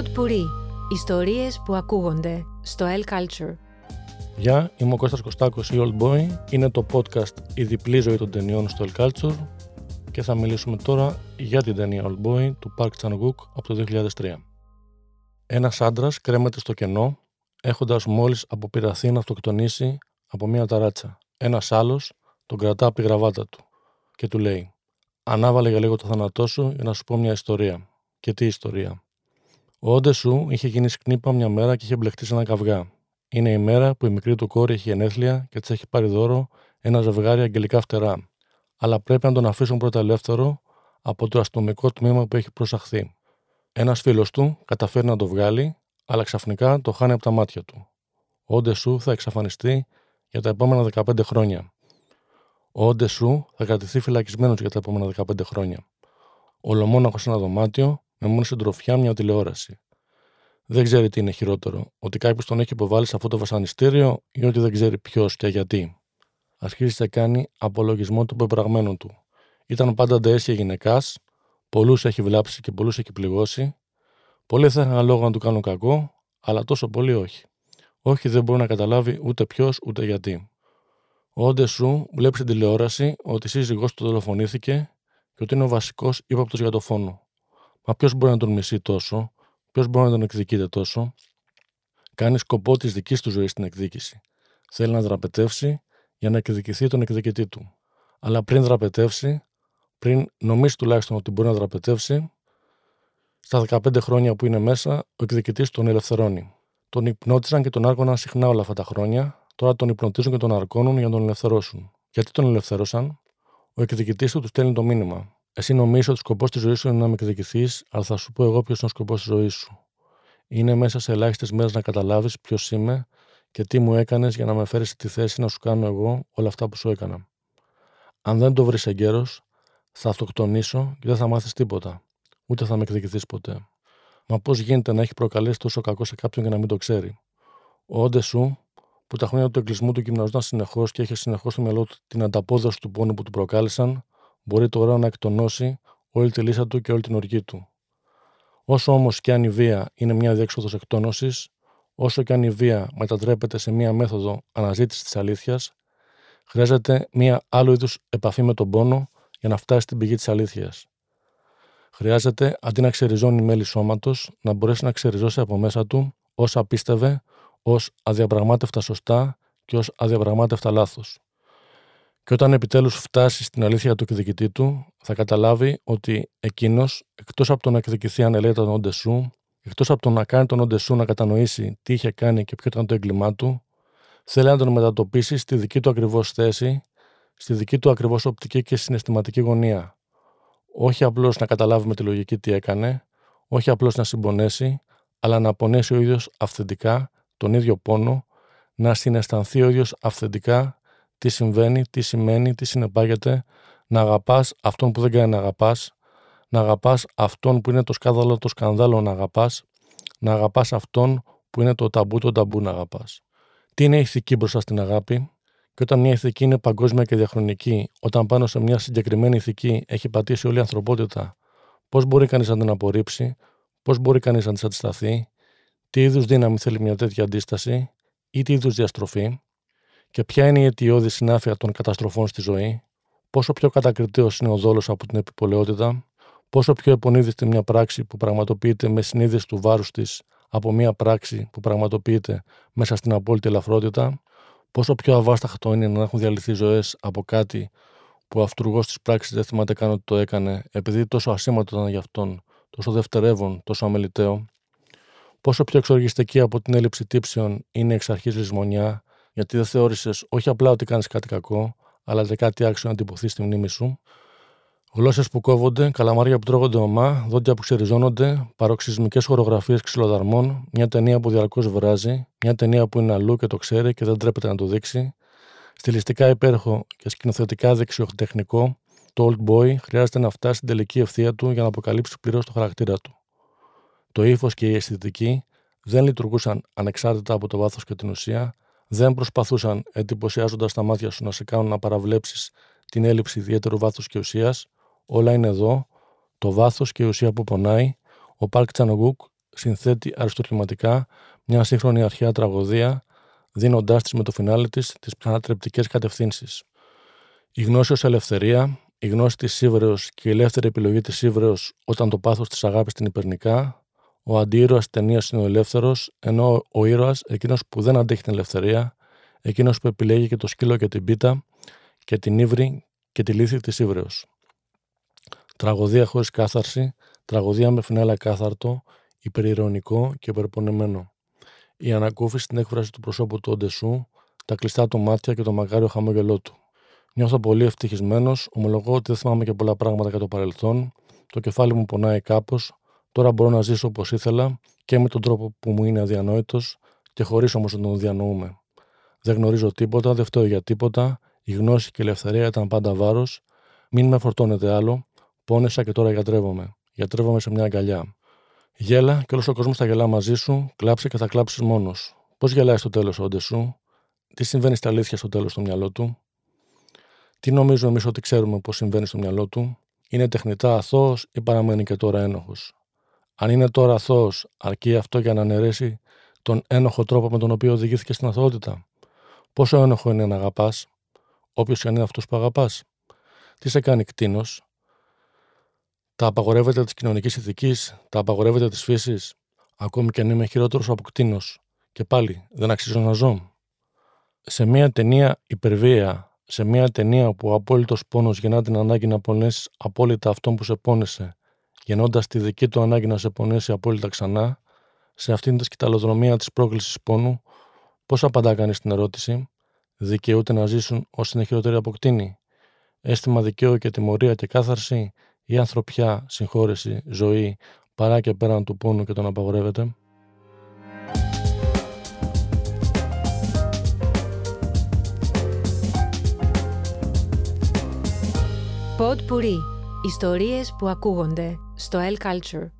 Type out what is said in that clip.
Pod Puri. Ιστορίες που ακούγονται στο El Culture. Γεια, είμαι ο Κώστας Κωστάκος, η Old Boy. Είναι το podcast «Η διπλή ζωή των ταινιών» στο El Culture και θα μιλήσουμε τώρα για την ταινία Old Boy του Park Chan-wook από το 2003. Ένας άντρας κρέμεται στο κενό, έχοντας μόλις αποπειραθεί να αυτοκτονήσει από μια ταράτσα. Ένας άλλος τον κρατά από τη γραβάτα του και του λέει «Ανάβαλε για λίγο το θάνατό σου για να σου πω μια ιστορία». Και τι ιστορία. Ο όντε σου είχε γίνει σκνήπα μια μέρα και είχε μπλεχτεί σε ένα καυγά. Είναι η μέρα που η μικρή του κόρη έχει γενέθλια και της έχει πάρει δώρο ένα ζευγάρι αγγελικά φτερά. Αλλά πρέπει να τον αφήσουν πρώτα ελεύθερο από το αστυνομικό τμήμα που έχει προσαχθεί. Ένας φίλος του καταφέρει να το βγάλει, αλλά ξαφνικά το χάνει από τα μάτια του. Ο όντε σου θα εξαφανιστεί για τα επόμενα 15 χρόνια. Ο όντε σου θα κρατηθεί φυλακισμένος για τα επόμενα 15 χρόνια. Ολομόναχο σε ένα δωμάτιο με μόνο συντροφιά μια τηλεόραση. Δεν ξέρει τι είναι χειρότερο, ότι κάποιος τον έχει υποβάλει σε αυτό το βασανιστήριο ή ότι δεν ξέρει ποιος και γιατί. Αρχίζει και κάνει απολογισμό του πεπραγμένου του. Ήταν πάντα νταέσια γυναικάς, πολλούς έχει βλάψει και πολλούς έχει πληγώσει. Πολλοί θα είχαν λόγο να του κάνουν κακό, αλλά τόσο πολύ όχι. Όχι, δεν μπορεί να καταλάβει ούτε ποιος ούτε γιατί. Ο Όντε σου βλέπει στην τηλεόραση ότι η σύζυγός του δολοφονήθηκε και ότι είναι ο βασικός ύποπτος για το φόνο. Μα ποιος μπορεί να τον μισεί τόσο, ποιος μπορεί να τον εκδικείται τόσο. Κάνει σκοπό της δικής του ζωής στην εκδίκηση. Θέλει να δραπετεύσει για να εκδικηθεί τον εκδικητή του. Αλλά πριν δραπετεύσει, πριν νομίσει τουλάχιστον ότι μπορεί να δραπετεύσει, στα 15 χρόνια που είναι μέσα, ο εκδικητής τον ελευθερώνει. Τον υπνώτισαν και τον άρκωναν συχνά όλα αυτά τα χρόνια, τώρα τον υπνοτίζουν και τον αρκώνουν για να τον ελευθερώσουν. Γιατί τον ελευθέρωσαν, ο εκδικητής του του στέλνει το μήνυμα. Εσύ νομίζει ότι ο σκοπός της ζωής σου είναι να με εκδικηθείς, αλλά θα σου πω εγώ ποιος είναι ο σκοπός της ζωής σου. Είναι μέσα σε ελάχιστες μέρες να καταλάβεις ποιος είμαι και τι μου έκανες για να με φέρεις στη θέση να σου κάνω εγώ όλα αυτά που σου έκανα. Αν δεν το βρεις εγκαίρως, θα αυτοκτονήσω και δεν θα μάθεις τίποτα. Ούτε θα με εκδικηθείς ποτέ. Μα πώς γίνεται να έχει προκαλέσει τόσο κακό σε κάποιον και να μην το ξέρει; Ο όντε σου, που τα χρόνια του εγκλισμού του γυμναζόταν συνεχώς και είχε συνεχώς στο μυαλό του την ανταπόδοση του πόνου που του προκάλεσαν, μπορεί τώρα να εκτονώσει όλη τη λύσα του και όλη την οργή του. Όσο όμως και αν η βία είναι μια διέξοδος εκτόνωσης, όσο και αν η βία μετατρέπεται σε μια μέθοδο αναζήτησης της αλήθειας, χρειάζεται μια άλλου είδους επαφή με τον πόνο για να φτάσει στην πηγή της αλήθειας. Χρειάζεται αντί να ξεριζώνει μέλη σώματος, να μπορέσει να ξεριζώσει από μέσα του όσα πίστευε ως αδιαπραγμάτευτα σωστά και ως αδιαπραγμάτευτα λάθος. Και όταν επιτέλους φτάσει στην αλήθεια του εκδικητή του, θα καταλάβει ότι εκείνος, εκτός από το να εκδικηθεί αν ελέγχει τον όντε σου, εκτός από το να κάνει τον όντε σου να κατανοήσει τι είχε κάνει και ποιο ήταν το έγκλημά του, θέλει να τον μετατοπίσει στη δική του ακριβώς θέση, στη δική του ακριβώς οπτική και συναισθηματική γωνία. Όχι απλώς να καταλάβει με τη λογική τι έκανε, όχι απλώς να συμπονέσει, αλλά να πονέσει ο ίδιος αυθεντικά τον ίδιο πόνο, να συναισθανθεί ο ίδιος αυθεντικά τι συμβαίνει, τι σημαίνει, τι συνεπάγεται να αγαπάς αυτόν που δεν κάνει να αγαπάς, να αγαπάς αυτόν που είναι το σκάνδαλο, το σκανδάλο να αγαπάς, να αγαπάς αυτόν που είναι το ταμπού, το ταμπού να αγαπάς. Τι είναι η ηθική μπροστά στην αγάπη, και όταν μια ηθική είναι παγκόσμια και διαχρονική, όταν πάνω σε μια συγκεκριμένη ηθική έχει πατήσει όλη η ανθρωπότητα, πώς μπορεί κανείς να την απορρίψει, πώς μπορεί κανείς να της αντισταθεί, τι είδους δύναμη θέλει μια τέτοια αντίσταση ή τι είδους διαστροφή, και ποια είναι η αιτιώδη συνάφεια των καταστροφών στη ζωή, πόσο πιο κατακριτέο είναι ο δόλος από την επιπολαιότητα, πόσο πιο επονίδιστη μια πράξη που πραγματοποιείται με συνείδηση του βάρους της από μια πράξη που πραγματοποιείται μέσα στην απόλυτη ελαφρότητα, πόσο πιο αβάσταχτο είναι να έχουν διαλυθεί ζωές από κάτι που ο αυτούργος της πράξης δεν θυμάται καν ότι το έκανε, επειδή τόσο ασήμαντο ήταν για αυτόν, τόσο δευτερεύον, τόσο αμεληταίο, πόσο πιο εξοργιστική από την έλλειψη τύψεων είναι εξ αρχής λησμονιά, γιατί δεν θεώρησες όχι απλά ότι κάνεις κάτι κακό, αλλά και κάτι άξιο να τυπωθείς στη μνήμη σου. Γλώσσες που κόβονται, καλαμάρια που τρώγονται ομά, δόντια που ξεριζώνονται, παροξυσμικέ χορογραφίες ξυλοδαρμών, μια ταινία που διαρκώς βράζει, μια ταινία που είναι αλλού και το ξέρει και δεν τρέπεται να το δείξει. Στιλιστικά υπέροχο και σκηνοθετικά δεξιοτεχνικό, το Old Boy χρειάζεται να φτάσει στην τελική ευθεία του για να αποκαλύψει πλήρως το χαρακτήρα του. Το ύφος και η αισθητική δεν λειτουργούσαν ανεξάρτητα από το βάθος και την ουσία, δεν προσπαθούσαν εντυπωσιάζοντας τα μάτια σου να σε κάνουν να παραβλέψεις την έλλειψη ιδιαίτερου βάθους και ουσίας. Όλα είναι εδώ. Το βάθος και η ουσία που πονάει. Ο Πάρκ Τσανογκούκ συνθέτει αριστοκliματικά μια σύγχρονη αρχαία τραγωδία, δίνοντάς της με το φινάλε της τις ανατρεπτικές κατευθύνσεις. Η γνώση ως ελευθερία, η γνώση της Σύβρεω και η ελεύθερη επιλογή της Σύβρεω όταν το πάθος της αγάπης την υπερνικά, ο αντίήρωα τη ταινίας είναι ο ελεύθερος, ενώ ο ήρωας, εκείνος που δεν αντέχει την ελευθερία, εκείνος που επιλέγει και το σκύλο και την πίτα, και την ύβρη και τη λύθη της Σύβρεω. Τραγωδία χωρίς κάθαρση, τραγωδία με φινάλα κάθαρτο, υπερηρωνικό και υπερπονεμένο. Η ανακούφιση στην έκφραση του προσώπου του Οντεσού, τα κλειστά του μάτια και το μαγάριο χαμόγελό του. Νιώθω πολύ ευτυχισμένος, ομολογώ ότι δεν θυμάμαι και πολλά πράγματα για το παρελθόν, το κεφάλι μου πονάει κάπως, τώρα μπορώ να ζήσω όπως ήθελα και με τον τρόπο που μου είναι αδιανόητος και χωρίς όμως να τον διανοούμε. Δεν γνωρίζω τίποτα, δεν φταίω για τίποτα, η γνώση και η ελευθερία ήταν πάντα βάρος, μην με φορτώνετε άλλο, πόνεσα και τώρα γιατρεύομαι. Γιατρεύομαι σε μια αγκαλιά. Γέλα και όλος ο κόσμος θα γελά μαζί σου, κλάψε και θα κλάψεις μόνος. Πώς γελάεις στο τέλος όντε σου, τι συμβαίνει στα αλήθεια στο τέλος στο μυαλό του, τι νομίζουμε εμείς ότι ξέρουμε πώς συμβαίνει στο μυαλό του, είναι τεχνητά αθώος ή παραμένει και τώρα ένοχος; Αν είναι τώρα αθώο, αρκεί αυτό για να αναιρέσει τον ένοχο τρόπο με τον οποίο οδηγήθηκε στην αθωότητα; Πόσο ένοχο είναι να αγαπάς, όποιος και αν είναι αυτός που αγαπάς. Τι σε κάνει κτίνος, τα απαγορεύεται της κοινωνικής ηθικής, τα απαγορεύεται της φύσης, ακόμη και αν είμαι χειρότερος από κτίνος. Και πάλι δεν αξίζω να ζω. Σε μια ταινία υπερβία, σε μια ταινία που ο απόλυτος πόνος γεννά την ανάγκη να πονέσει απόλυτα αυτόν που σε πόνεσε, γεννώντας τη δική του ανάγκη να σε πονέσει απόλυτα ξανά, σε αυτήν της σκηταλοδρομία της πρόκλησης πόνου, πώ απαντά κανείς την ερώτηση, δικαιούται να ζήσουν όσοι είναι χειρότεροι από κτίνη. Αίσθημα δικαίου και τιμωρία και κάθαρση; Η ανθρωπιά, συγχώρεση, ζωή, παρά και πέραν του πόνου και τον απαγορεύεται; Pod Puri. Ιστορίες που ακούγονται στο El Culture.